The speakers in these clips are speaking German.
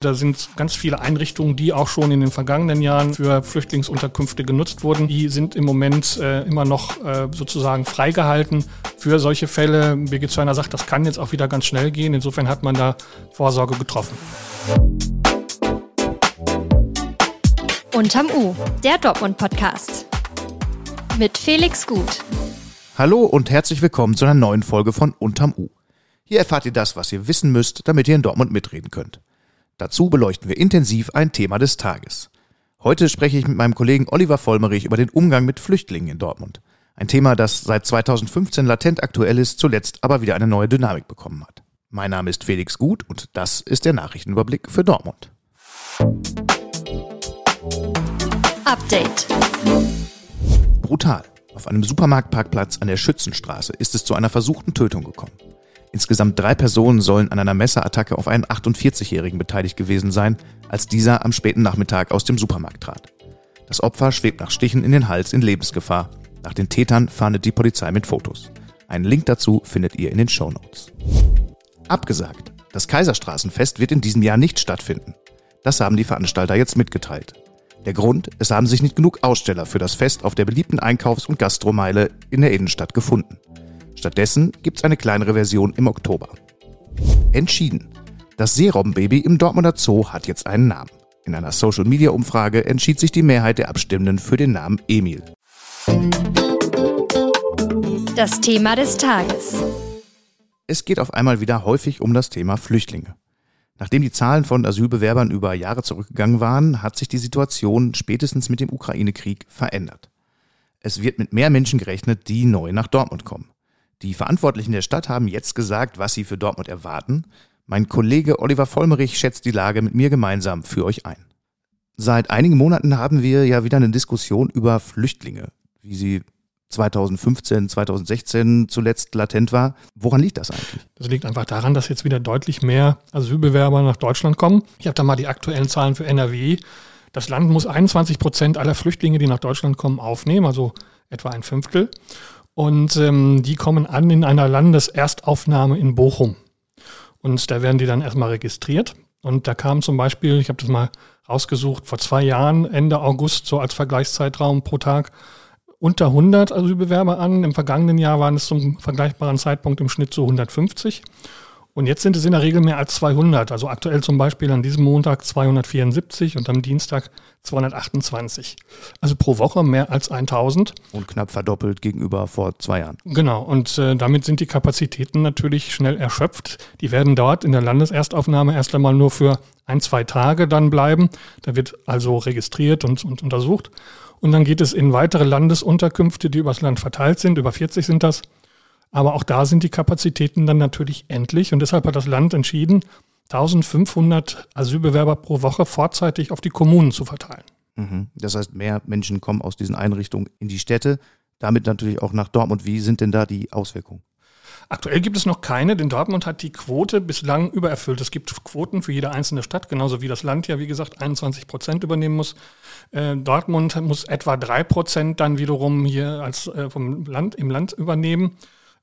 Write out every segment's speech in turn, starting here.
Da sind ganz viele Einrichtungen, die auch schon in den vergangenen Jahren für Flüchtlingsunterkünfte genutzt wurden. Die sind im Moment äh, immer noch äh, sozusagen freigehalten für solche Fälle. Birgit Zörner sagt, das kann jetzt auch wieder ganz schnell gehen. Insofern hat man da Vorsorge getroffen. Unterm U, der Dortmund-Podcast. Mit Felix Gut. Hallo und herzlich willkommen zu einer neuen Folge von Unterm U. Hier erfahrt ihr das, was ihr wissen müsst, damit ihr in Dortmund mitreden könnt. Dazu beleuchten wir intensiv ein Thema des Tages. Heute spreche ich mit meinem Kollegen Oliver Vollmerich über den Umgang mit Flüchtlingen in Dortmund. Ein Thema, das seit 2015 latent aktuell ist, zuletzt aber wieder eine neue Dynamik bekommen hat. Mein Name ist Felix Gut und das ist der Nachrichtenüberblick für Dortmund. Update. Brutal. Auf einem Supermarktparkplatz an der Schützenstraße ist es zu einer versuchten Tötung gekommen. Insgesamt drei Personen sollen an einer Messerattacke auf einen 48-Jährigen beteiligt gewesen sein, als dieser am späten Nachmittag aus dem Supermarkt trat. Das Opfer schwebt nach Stichen in den Hals in Lebensgefahr. Nach den Tätern fahndet die Polizei mit Fotos. Einen Link dazu findet ihr in den Show Notes. Abgesagt. Das Kaiserstraßenfest wird in diesem Jahr nicht stattfinden. Das haben die Veranstalter jetzt mitgeteilt. Der Grund, es haben sich nicht genug Aussteller für das Fest auf der beliebten Einkaufs- und Gastromeile in der Innenstadt gefunden. Stattdessen gibt's eine kleinere Version im Oktober. Entschieden. Das Seerobbenbaby im Dortmunder Zoo hat jetzt einen Namen. In einer Social-Media-Umfrage entschied sich die Mehrheit der Abstimmenden für den Namen Emil. Das Thema des Tages. Es geht auf einmal wieder häufig um das Thema Flüchtlinge. Nachdem die Zahlen von Asylbewerbern über Jahre zurückgegangen waren, hat sich die Situation spätestens mit dem Ukraine-Krieg verändert. Es wird mit mehr Menschen gerechnet, die neu nach Dortmund kommen. Die Verantwortlichen der Stadt haben jetzt gesagt, was sie für Dortmund erwarten. Mein Kollege Oliver Vollmerich schätzt die Lage mit mir gemeinsam für euch ein. Seit einigen Monaten haben wir ja wieder eine Diskussion über Flüchtlinge, wie sie 2015, 2016 zuletzt latent war. Woran liegt das eigentlich? Das liegt einfach daran, dass jetzt wieder deutlich mehr Asylbewerber nach Deutschland kommen. Ich habe da mal die aktuellen Zahlen für NRW. Das Land muss 21 Prozent aller Flüchtlinge, die nach Deutschland kommen, aufnehmen, also etwa ein Fünftel. Und ähm, die kommen an in einer Landeserstaufnahme in Bochum. Und da werden die dann erstmal registriert. Und da kam zum Beispiel, ich habe das mal rausgesucht, vor zwei Jahren, Ende August, so als Vergleichszeitraum pro Tag, unter 100 Asylbewerber an. Im vergangenen Jahr waren es zum vergleichbaren Zeitpunkt im Schnitt so 150. Und jetzt sind es in der Regel mehr als 200. Also aktuell zum Beispiel an diesem Montag 274 und am Dienstag 228. Also pro Woche mehr als 1000. Und knapp verdoppelt gegenüber vor zwei Jahren. Genau. Und äh, damit sind die Kapazitäten natürlich schnell erschöpft. Die werden dort in der Landeserstaufnahme erst einmal nur für ein, zwei Tage dann bleiben. Da wird also registriert und, und untersucht. Und dann geht es in weitere Landesunterkünfte, die übers Land verteilt sind. Über 40 sind das aber auch da sind die Kapazitäten dann natürlich endlich und deshalb hat das Land entschieden, 1500 Asylbewerber pro Woche vorzeitig auf die Kommunen zu verteilen. Mhm. Das heißt, mehr Menschen kommen aus diesen Einrichtungen in die Städte, damit natürlich auch nach Dortmund. Wie sind denn da die Auswirkungen? Aktuell gibt es noch keine, denn Dortmund hat die Quote bislang übererfüllt. Es gibt Quoten für jede einzelne Stadt, genauso wie das Land ja, wie gesagt, 21 Prozent übernehmen muss. Äh, Dortmund muss etwa drei Prozent dann wiederum hier als äh, vom Land im Land übernehmen.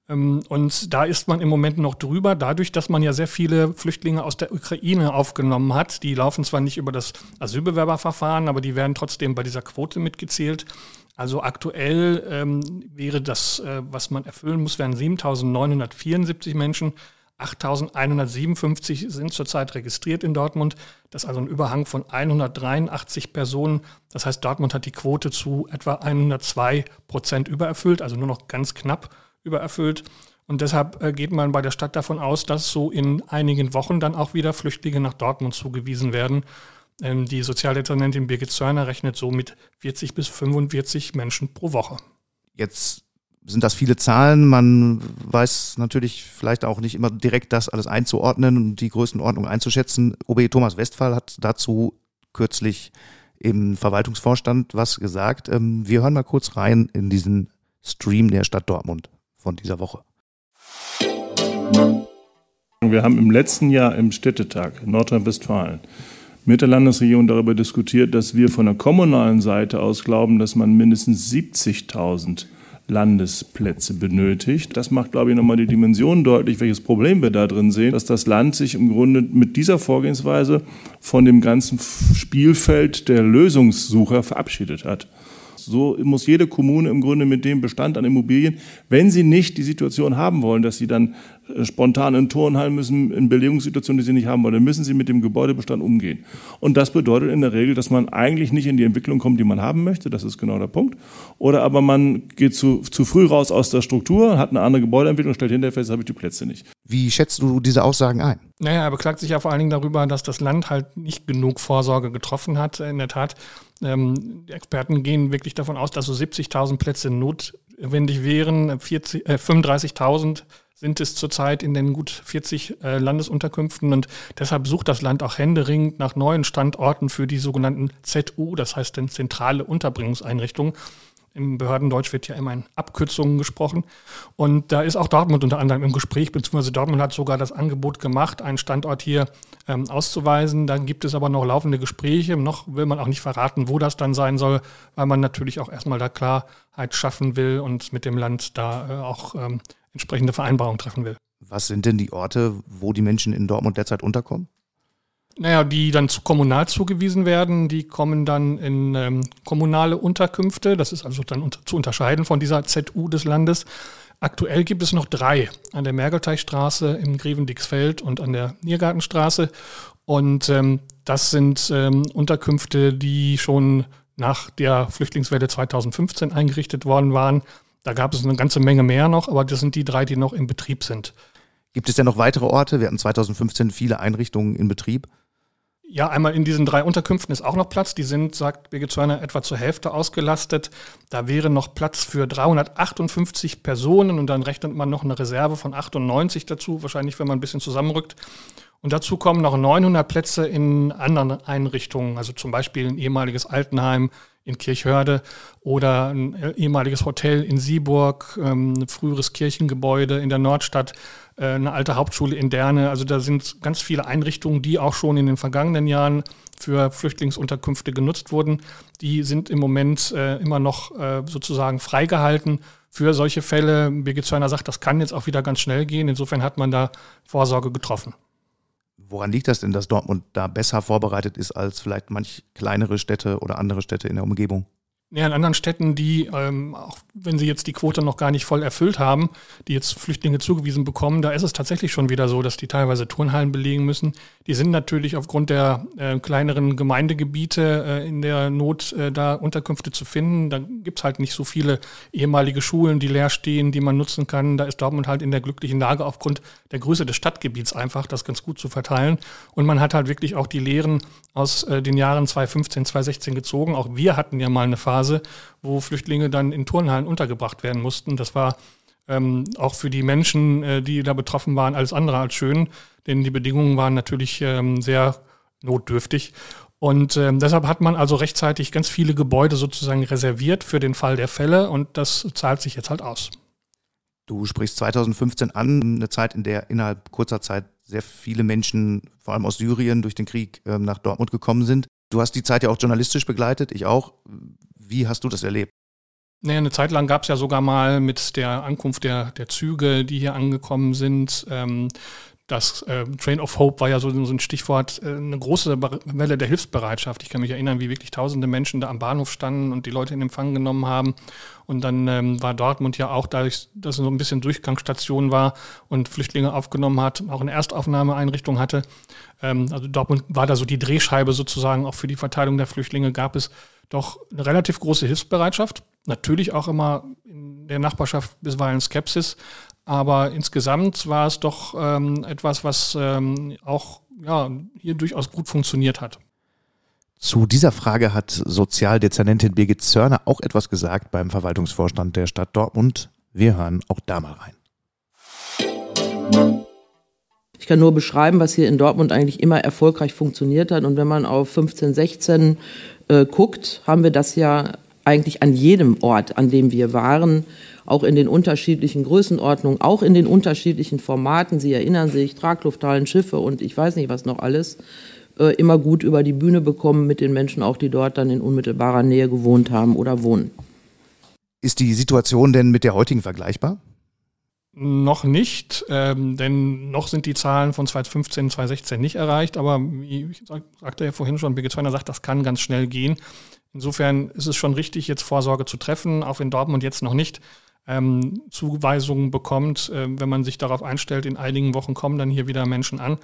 Ähm, und da ist man im Moment noch drüber, dadurch, dass man ja sehr viele Flüchtlinge aus der Ukraine aufgenommen hat. Die laufen zwar nicht über das Asylbewerberverfahren, aber die werden trotzdem bei dieser Quote mitgezählt. Also aktuell ähm, wäre das, äh, was man erfüllen muss, wären 7.974 Menschen. 8.157 sind zurzeit registriert in Dortmund. Das ist also ein Überhang von 183 Personen. Das heißt, Dortmund hat die Quote zu etwa 102 Prozent übererfüllt, also nur noch ganz knapp übererfüllt. Und deshalb äh, geht man bei der Stadt davon aus, dass so in einigen Wochen dann auch wieder Flüchtlinge nach Dortmund zugewiesen werden. Ähm, die Sozialdezernentin Birgit Zörner rechnet so mit 40 bis 45 Menschen pro Woche. Jetzt sind das viele Zahlen. Man weiß natürlich vielleicht auch nicht immer direkt das alles einzuordnen und die Größenordnung einzuschätzen. OB Thomas Westphal hat dazu kürzlich im Verwaltungsvorstand was gesagt. Ähm, wir hören mal kurz rein in diesen Stream der Stadt Dortmund von dieser Woche. Wir haben im letzten Jahr im Städtetag Nordrhein-Westfalen mit der Landesregierung darüber diskutiert, dass wir von der kommunalen Seite aus glauben, dass man mindestens 70.000 Landesplätze benötigt. Das macht, glaube ich, nochmal die Dimension deutlich, welches Problem wir da drin sehen, dass das Land sich im Grunde mit dieser Vorgehensweise von dem ganzen Spielfeld der Lösungssucher verabschiedet hat. So muss jede Kommune im Grunde mit dem Bestand an Immobilien, wenn sie nicht die Situation haben wollen, dass sie dann äh, spontan in Turnhallen müssen, in Belegungssituationen, die sie nicht haben wollen, dann müssen sie mit dem Gebäudebestand umgehen. Und das bedeutet in der Regel, dass man eigentlich nicht in die Entwicklung kommt, die man haben möchte. Das ist genau der Punkt. Oder aber man geht zu, zu früh raus aus der Struktur, hat eine andere Gebäudeentwicklung, stellt hinterher fest, habe ich die Plätze nicht. Wie schätzt du diese Aussagen ein? Naja, er beklagt sich ja vor allen Dingen darüber, dass das Land halt nicht genug Vorsorge getroffen hat. In der Tat ähm, die Experten gehen wirklich davon aus, dass so 70.000 Plätze notwendig wären. äh, 35.000 sind es zurzeit in den gut 40 äh, Landesunterkünften und deshalb sucht das Land auch händeringend nach neuen Standorten für die sogenannten ZU, das heißt dann zentrale Unterbringungseinrichtungen. Im Behördendeutsch wird ja immer in Abkürzungen gesprochen. Und da ist auch Dortmund unter anderem im Gespräch, beziehungsweise Dortmund hat sogar das Angebot gemacht, einen Standort hier ähm, auszuweisen. Dann gibt es aber noch laufende Gespräche. Noch will man auch nicht verraten, wo das dann sein soll, weil man natürlich auch erstmal da Klarheit schaffen will und mit dem Land da äh, auch ähm, entsprechende Vereinbarungen treffen will. Was sind denn die Orte, wo die Menschen in Dortmund derzeit unterkommen? Naja, die dann zu kommunal zugewiesen werden, die kommen dann in ähm, kommunale Unterkünfte. Das ist also dann unter, zu unterscheiden von dieser ZU des Landes. Aktuell gibt es noch drei an der Mergelteichstraße, im Grevendixfeld und an der Niergartenstraße. Und ähm, das sind ähm, Unterkünfte, die schon nach der Flüchtlingswelle 2015 eingerichtet worden waren. Da gab es eine ganze Menge mehr noch, aber das sind die drei, die noch in Betrieb sind. Gibt es denn noch weitere Orte? Wir hatten 2015 viele Einrichtungen in Betrieb. Ja, einmal in diesen drei Unterkünften ist auch noch Platz. Die sind, sagt Birgit Zörner, etwa zur Hälfte ausgelastet. Da wäre noch Platz für 358 Personen und dann rechnet man noch eine Reserve von 98 dazu, wahrscheinlich, wenn man ein bisschen zusammenrückt. Und dazu kommen noch 900 Plätze in anderen Einrichtungen, also zum Beispiel ein ehemaliges Altenheim in Kirchhörde oder ein ehemaliges Hotel in Sieburg, ähm, ein früheres Kirchengebäude in der Nordstadt eine alte Hauptschule in Derne. Also da sind ganz viele Einrichtungen, die auch schon in den vergangenen Jahren für Flüchtlingsunterkünfte genutzt wurden. Die sind im Moment äh, immer noch äh, sozusagen freigehalten für solche Fälle. Birgit Zörner sagt, das kann jetzt auch wieder ganz schnell gehen. Insofern hat man da Vorsorge getroffen. Woran liegt das denn, dass Dortmund da besser vorbereitet ist als vielleicht manch kleinere Städte oder andere Städte in der Umgebung? Ja, in anderen Städten, die, ähm, auch wenn sie jetzt die Quote noch gar nicht voll erfüllt haben, die jetzt Flüchtlinge zugewiesen bekommen, da ist es tatsächlich schon wieder so, dass die teilweise Turnhallen belegen müssen. Die sind natürlich aufgrund der äh, kleineren Gemeindegebiete äh, in der Not, äh, da Unterkünfte zu finden. Da gibt's halt nicht so viele ehemalige Schulen, die leer stehen, die man nutzen kann. Da ist Dortmund halt in der glücklichen Lage, aufgrund der Größe des Stadtgebiets einfach, das ganz gut zu verteilen. Und man hat halt wirklich auch die Lehren aus äh, den Jahren 2015, 2016 gezogen. Auch wir hatten ja mal eine Phase, Phase, wo Flüchtlinge dann in Turnhallen untergebracht werden mussten. Das war ähm, auch für die Menschen, äh, die da betroffen waren, alles andere als schön, denn die Bedingungen waren natürlich ähm, sehr notdürftig. Und ähm, deshalb hat man also rechtzeitig ganz viele Gebäude sozusagen reserviert für den Fall der Fälle und das zahlt sich jetzt halt aus. Du sprichst 2015 an, eine Zeit, in der innerhalb kurzer Zeit sehr viele Menschen, vor allem aus Syrien, durch den Krieg äh, nach Dortmund gekommen sind. Du hast die Zeit ja auch journalistisch begleitet, ich auch. Wie hast du das erlebt? Naja, eine Zeit lang gab es ja sogar mal mit der Ankunft der, der Züge, die hier angekommen sind, ähm, das äh, Train of Hope war ja so, so ein Stichwort, äh, eine große Welle der Hilfsbereitschaft. Ich kann mich erinnern, wie wirklich tausende Menschen da am Bahnhof standen und die Leute in Empfang genommen haben. Und dann ähm, war Dortmund ja auch dadurch, dass es so ein bisschen Durchgangsstation war und Flüchtlinge aufgenommen hat, auch eine Erstaufnahmeeinrichtung hatte. Ähm, also Dortmund war da so die Drehscheibe sozusagen auch für die Verteilung der Flüchtlinge, gab es doch eine relativ große Hilfsbereitschaft. Natürlich auch immer in der Nachbarschaft bisweilen Skepsis, aber insgesamt war es doch ähm, etwas, was ähm, auch ja, hier durchaus gut funktioniert hat. Zu dieser Frage hat Sozialdezernentin Birgit Zörner auch etwas gesagt beim Verwaltungsvorstand der Stadt Dortmund. Wir hören auch da mal rein. Ich kann nur beschreiben, was hier in Dortmund eigentlich immer erfolgreich funktioniert hat. Und wenn man auf 15, 16 äh, guckt, haben wir das ja eigentlich an jedem Ort, an dem wir waren, auch in den unterschiedlichen Größenordnungen, auch in den unterschiedlichen Formaten. Sie erinnern sich, Traglufthallen, Schiffe und ich weiß nicht was noch alles, äh, immer gut über die Bühne bekommen mit den Menschen auch, die dort dann in unmittelbarer Nähe gewohnt haben oder wohnen. Ist die Situation denn mit der heutigen vergleichbar? Noch nicht, ähm, denn noch sind die Zahlen von 2015, 2016 nicht erreicht. Aber wie ich sagte ja vorhin schon, Birgit Zeuner sagt, das kann ganz schnell gehen. Insofern ist es schon richtig, jetzt Vorsorge zu treffen, auch wenn Dortmund jetzt noch nicht ähm, Zuweisungen bekommt. Äh, wenn man sich darauf einstellt, in einigen Wochen kommen dann hier wieder Menschen an,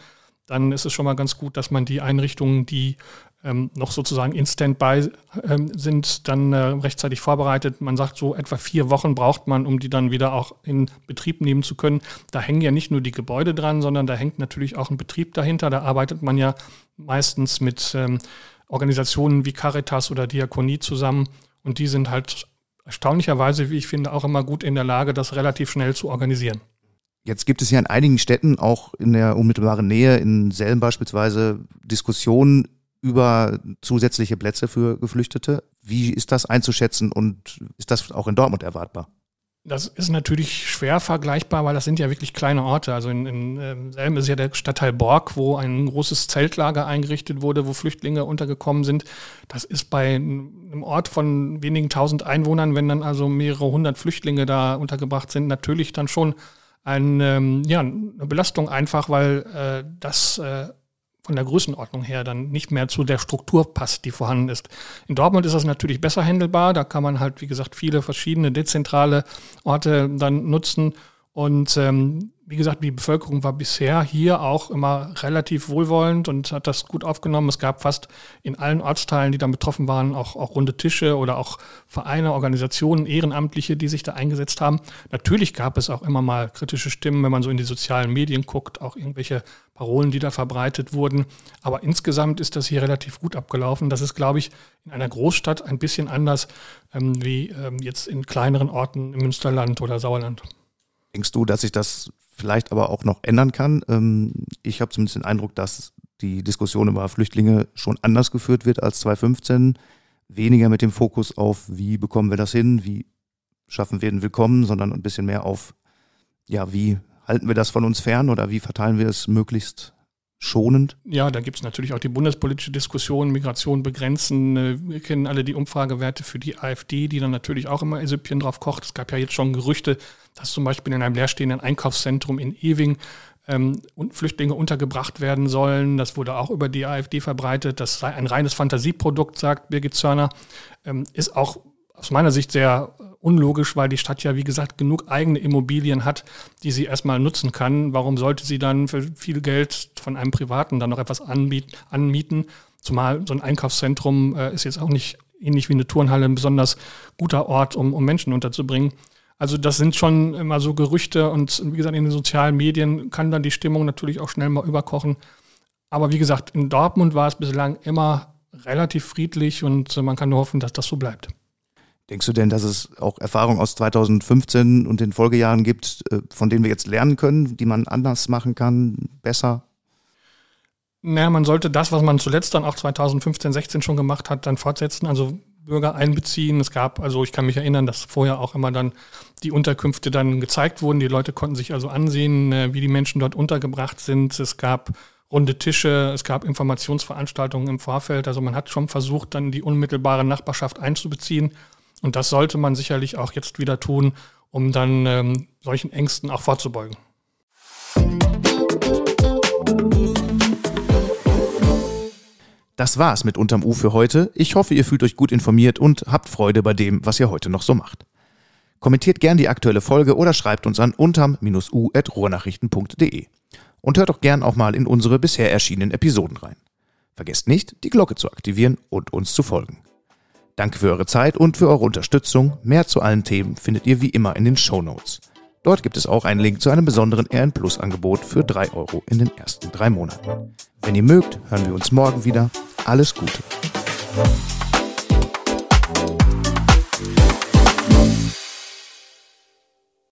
dann ist es schon mal ganz gut, dass man die Einrichtungen, die ähm, noch sozusagen in Standby ähm, sind, dann äh, rechtzeitig vorbereitet. Man sagt, so etwa vier Wochen braucht man, um die dann wieder auch in Betrieb nehmen zu können. Da hängen ja nicht nur die Gebäude dran, sondern da hängt natürlich auch ein Betrieb dahinter. Da arbeitet man ja meistens mit ähm, Organisationen wie Caritas oder Diakonie zusammen und die sind halt erstaunlicherweise, wie ich finde, auch immer gut in der Lage, das relativ schnell zu organisieren. Jetzt gibt es ja in einigen Städten, auch in der unmittelbaren Nähe, in Selm beispielsweise, Diskussionen über zusätzliche Plätze für Geflüchtete. Wie ist das einzuschätzen und ist das auch in Dortmund erwartbar? Das ist natürlich schwer vergleichbar, weil das sind ja wirklich kleine Orte. Also in, in ähm, Selm ist ja der Stadtteil Borg, wo ein großes Zeltlager eingerichtet wurde, wo Flüchtlinge untergekommen sind. Das ist bei einem Ort von wenigen tausend Einwohnern, wenn dann also mehrere hundert Flüchtlinge da untergebracht sind, natürlich dann schon ein, ähm, ja, eine Belastung einfach, weil äh, das äh, von der Größenordnung her dann nicht mehr zu der Struktur passt, die vorhanden ist. In Dortmund ist das natürlich besser handelbar. Da kann man halt, wie gesagt, viele verschiedene dezentrale Orte dann nutzen. Und ähm, wie gesagt, die Bevölkerung war bisher hier auch immer relativ wohlwollend und hat das gut aufgenommen. Es gab fast in allen Ortsteilen, die dann betroffen waren, auch, auch runde Tische oder auch Vereine, Organisationen, Ehrenamtliche, die sich da eingesetzt haben. Natürlich gab es auch immer mal kritische Stimmen, wenn man so in die sozialen Medien guckt, auch irgendwelche Parolen, die da verbreitet wurden. Aber insgesamt ist das hier relativ gut abgelaufen. Das ist, glaube ich, in einer Großstadt ein bisschen anders ähm, wie ähm, jetzt in kleineren Orten im Münsterland oder Sauerland. Denkst du, dass sich das vielleicht aber auch noch ändern kann? Ähm, ich habe zumindest den Eindruck, dass die Diskussion über Flüchtlinge schon anders geführt wird als 2015. Weniger mit dem Fokus auf, wie bekommen wir das hin, wie schaffen wir den Willkommen, sondern ein bisschen mehr auf, ja, wie halten wir das von uns fern oder wie verteilen wir es möglichst schonend? Ja, da gibt es natürlich auch die bundespolitische Diskussion, Migration begrenzen. Äh, wir kennen alle die Umfragewerte für die AfD, die dann natürlich auch immer Süppchen drauf kocht. Es gab ja jetzt schon Gerüchte, dass zum Beispiel in einem leerstehenden Einkaufszentrum in Ewing ähm, Flüchtlinge untergebracht werden sollen. Das wurde auch über die AfD verbreitet. Das sei ein reines Fantasieprodukt, sagt Birgit Zörner. Ähm, ist auch aus meiner Sicht sehr unlogisch, weil die Stadt ja, wie gesagt, genug eigene Immobilien hat, die sie erstmal nutzen kann. Warum sollte sie dann für viel Geld von einem Privaten dann noch etwas anmieten? Zumal so ein Einkaufszentrum äh, ist jetzt auch nicht ähnlich wie eine Turnhalle ein besonders guter Ort, um, um Menschen unterzubringen. Also das sind schon immer so Gerüchte und wie gesagt, in den sozialen Medien kann dann die Stimmung natürlich auch schnell mal überkochen. Aber wie gesagt, in Dortmund war es bislang immer relativ friedlich und man kann nur hoffen, dass das so bleibt. Denkst du denn, dass es auch Erfahrungen aus 2015 und den Folgejahren gibt, äh, von denen wir jetzt lernen können, die man anders machen kann, besser? Naja, man sollte das, was man zuletzt dann auch 2015, 16 schon gemacht hat, dann fortsetzen, also Bürger einbeziehen. Es gab, also ich kann mich erinnern, dass vorher auch immer dann die Unterkünfte dann gezeigt wurden. Die Leute konnten sich also ansehen, äh, wie die Menschen dort untergebracht sind. Es gab runde Tische, es gab Informationsveranstaltungen im Vorfeld. Also man hat schon versucht, dann die unmittelbare Nachbarschaft einzubeziehen. Und das sollte man sicherlich auch jetzt wieder tun, um dann ähm, solchen Ängsten auch vorzubeugen. Das war's mit Unterm U für heute. Ich hoffe, ihr fühlt euch gut informiert und habt Freude bei dem, was ihr heute noch so macht. Kommentiert gern die aktuelle Folge oder schreibt uns an unterm-u.ruhrnachrichten.de. Und hört doch gern auch mal in unsere bisher erschienenen Episoden rein. Vergesst nicht, die Glocke zu aktivieren und uns zu folgen. Danke für eure Zeit und für eure Unterstützung. Mehr zu allen Themen findet ihr wie immer in den Show Notes. Dort gibt es auch einen Link zu einem besonderen RN Plus Angebot für 3 Euro in den ersten drei Monaten. Wenn ihr mögt, hören wir uns morgen wieder. Alles Gute.